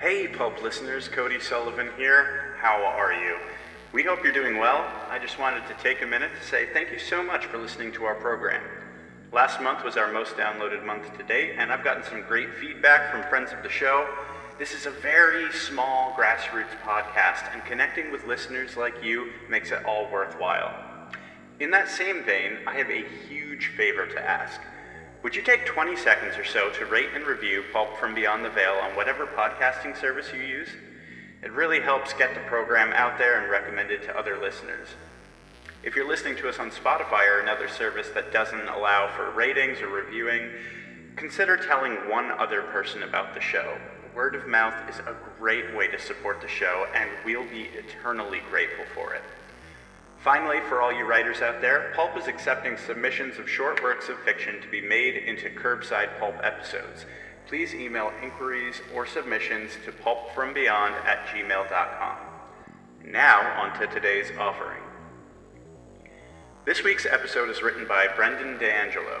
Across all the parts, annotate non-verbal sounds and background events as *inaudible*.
Hey, Pulp listeners, Cody Sullivan here. How are you? We hope you're doing well. I just wanted to take a minute to say thank you so much for listening to our program. Last month was our most downloaded month to date, and I've gotten some great feedback from friends of the show. This is a very small grassroots podcast, and connecting with listeners like you makes it all worthwhile. In that same vein, I have a huge favor to ask. Would you take 20 seconds or so to rate and review Pulp from Beyond the Veil on whatever podcasting service you use? It really helps get the program out there and recommended to other listeners. If you're listening to us on Spotify or another service that doesn't allow for ratings or reviewing, consider telling one other person about the show. Word of mouth is a great way to support the show, and we'll be eternally grateful for it. Finally, for all you writers out there, Pulp is accepting submissions of short works of fiction to be made into curbside Pulp episodes. Please email inquiries or submissions to pulpfrombeyond at gmail.com. Now, on to today's offering. This week's episode is written by Brendan D'Angelo,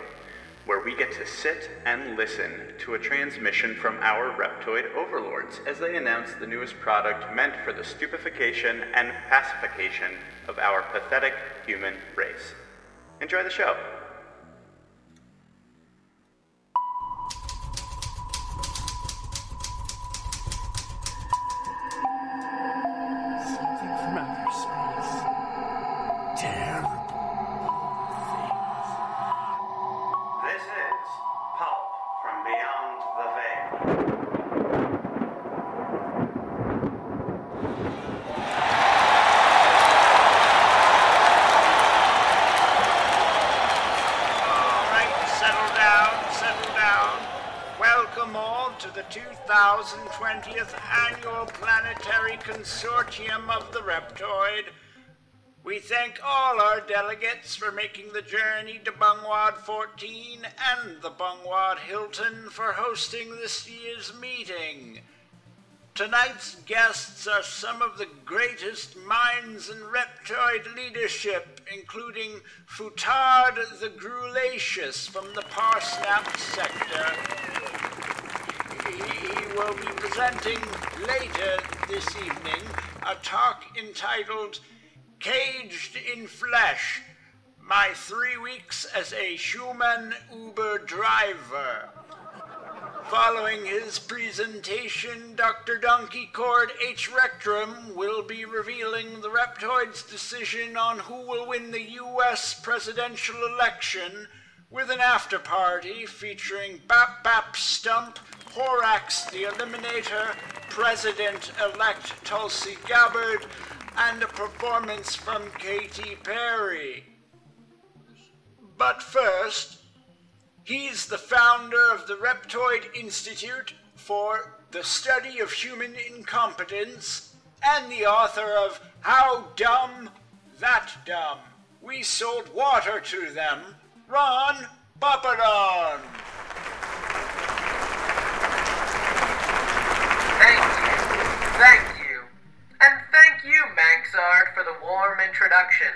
where we get to sit and listen to a transmission from our reptoid overlords as they announce the newest product meant for the stupefaction and pacification of our pathetic human race. Enjoy the show. To the 2020th Annual Planetary Consortium of the Reptoid. We thank all our delegates for making the journey to Bungwad 14 and the Bungwad Hilton for hosting this year's meeting. Tonight's guests are some of the greatest minds in reptoid leadership, including Futard the Grulacious from the Parsnap sector. He will be presenting later this evening a talk entitled Caged in Flesh My Three Weeks as a Human Uber Driver. Following his presentation, Dr. Donkey Cord H. Rectrum will be revealing the Reptoid's decision on who will win the U.S. presidential election with an after party featuring Bap Bap Stump, Horax the Eliminator, President elect Tulsi Gabbard, and a performance from Katy Perry. But first, He's the founder of the Reptoid Institute for the Study of Human Incompetence and the author of How Dumb, That Dumb. We sold water to them. Ron Papadon. Thank you. Thank you. And thank you, Manxard, for the warm introduction.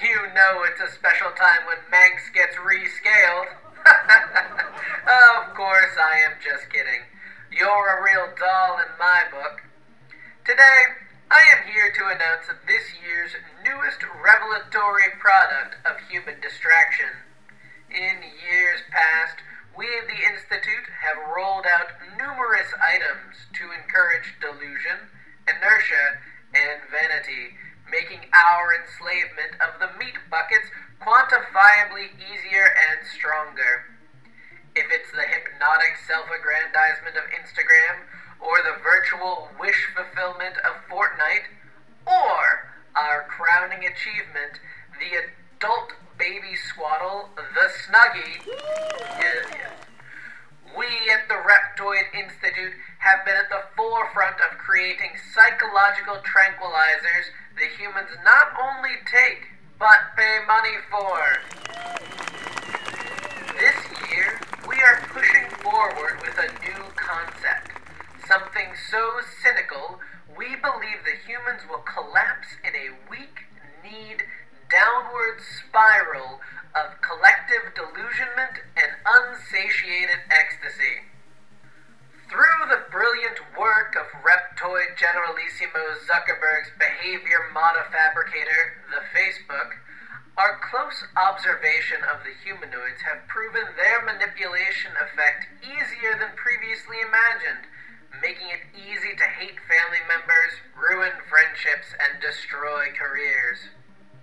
You know it's a special time when Manx gets rescaled. *laughs* of course, I am just kidding. You're a real doll in my book. Today, I am here to announce this year's newest revelatory product of human distraction. In years past, we at the Institute have rolled out numerous items inertia, and vanity, making our enslavement of the meat buckets quantifiably easier and stronger. If it's the hypnotic self aggrandizement of Instagram, or the virtual wish fulfillment of tranquilizers the humans not only take, but pay money for. This year, we are pushing forward with a new concept. Something so cynical, we believe the humans will collapse in a weak kneed downward spiral of collective delusionment and unsatiated ecstasy. Through the brilliant work of Reptoid Generalissimo Zuckerberg's behavior modifabricator, the Facebook, our close observation of the humanoids have proven their manipulation effect easier than previously imagined, making it easy to hate family members, ruin friendships, and destroy careers.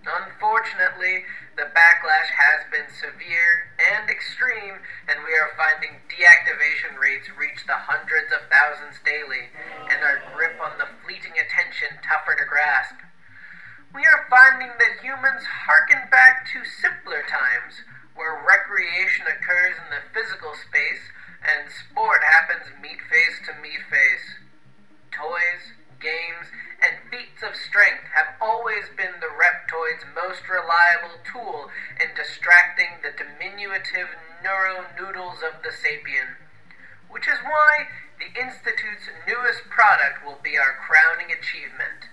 Unfortunately, the backlash has been severe and extreme, and we are finding deactivation rates reach the hundreds of thousands daily, and our grip on the fleeting attention tougher to grasp. We are finding that humans harken back to simpler times, where recreation occurs in the physical space and sport happens meat face to meat face. Toys, games, and feats of strength have always been the Reptoid's most reliable tool in distracting the diminutive neuro noodles of the sapien. Which is why the Institute's newest product will be our crowning achievement.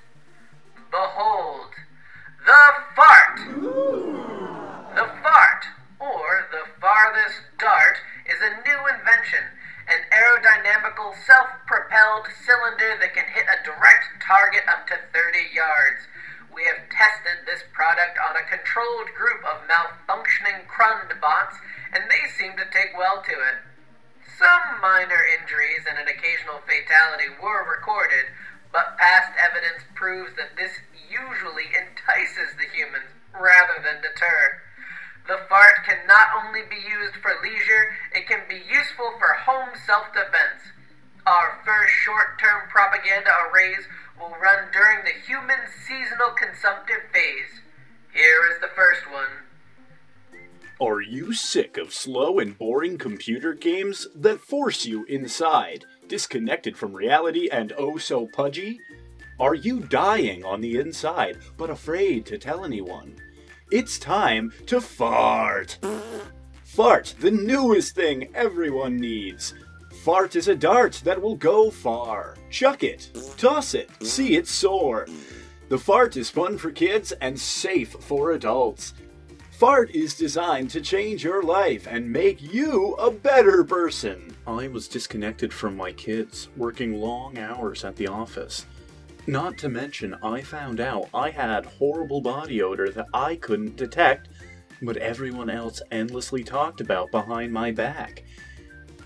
Behold, the fart! The fart, or the farthest dart, is a new invention, an aerodynamical, self propelled cylinder that can hit a direct target up to 30 yards. We have tested this product on a controlled group of malfunctioning Crund bots, and they seem to take well to it. Some minor injuries and an occasional fatality were recorded, but past evidence proves that this usually entices the humans rather than deter. The fart can not only be used for leisure, it can be useful for home self defense. Our first short term propaganda arrays will run during the human seasonal consumptive phase. Here is the first one. Are you sick of slow and boring computer games that force you inside, disconnected from reality and oh so pudgy? Are you dying on the inside but afraid to tell anyone? It's time to fart! Fart, the newest thing everyone needs. Fart is a dart that will go far. Chuck it, toss it, see it soar. The fart is fun for kids and safe for adults. Fart is designed to change your life and make you a better person. I was disconnected from my kids, working long hours at the office. Not to mention, I found out I had horrible body odor that I couldn't detect, but everyone else endlessly talked about behind my back.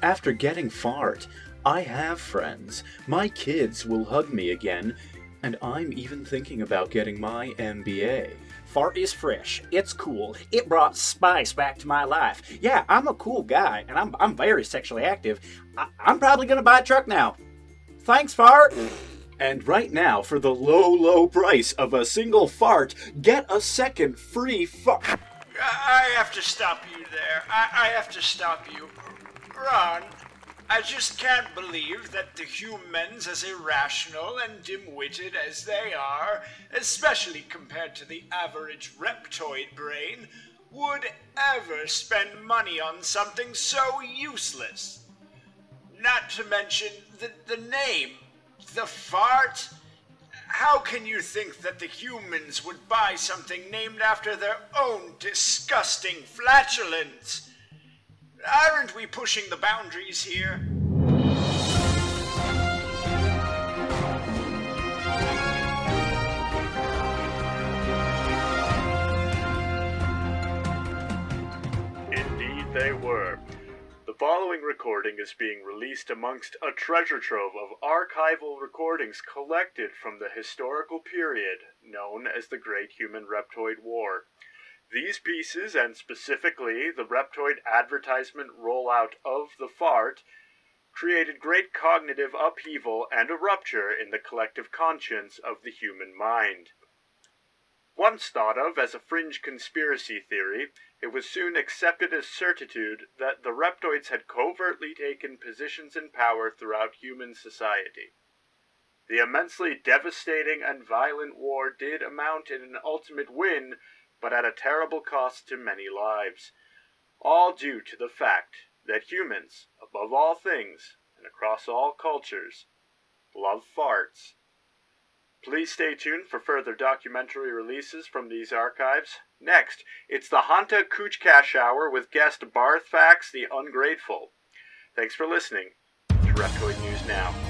After getting fart, I have friends. My kids will hug me again, and I'm even thinking about getting my MBA. Fart is fresh. It's cool. It brought spice back to my life. Yeah, I'm a cool guy, and I'm, I'm very sexually active. I, I'm probably gonna buy a truck now. Thanks, Fart. And right now, for the low, low price of a single fart, get a second free fart. I have to stop you there. I, I have to stop you. Ron, I just can't believe that the humans, as irrational and dim witted as they are, especially compared to the average reptoid brain, would ever spend money on something so useless. Not to mention the, the name, the fart. How can you think that the humans would buy something named after their own disgusting flatulence? Aren't we pushing the boundaries here? Indeed, they were. The following recording is being released amongst a treasure trove of archival recordings collected from the historical period known as the Great Human Reptoid War. These pieces, and specifically the Reptoid advertisement rollout of the fart, created great cognitive upheaval and a rupture in the collective conscience of the human mind. Once thought of as a fringe conspiracy theory, it was soon accepted as certitude that the reptoids had covertly taken positions in power throughout human society. The immensely devastating and violent war did amount in an ultimate win, but at a terrible cost to many lives, all due to the fact that humans, above all things and across all cultures, love farts. Please stay tuned for further documentary releases from these archives. Next, it's the Hanta Kuchkash Hour with guest Barth Fax the Ungrateful. Thanks for listening to Reptoid News Now.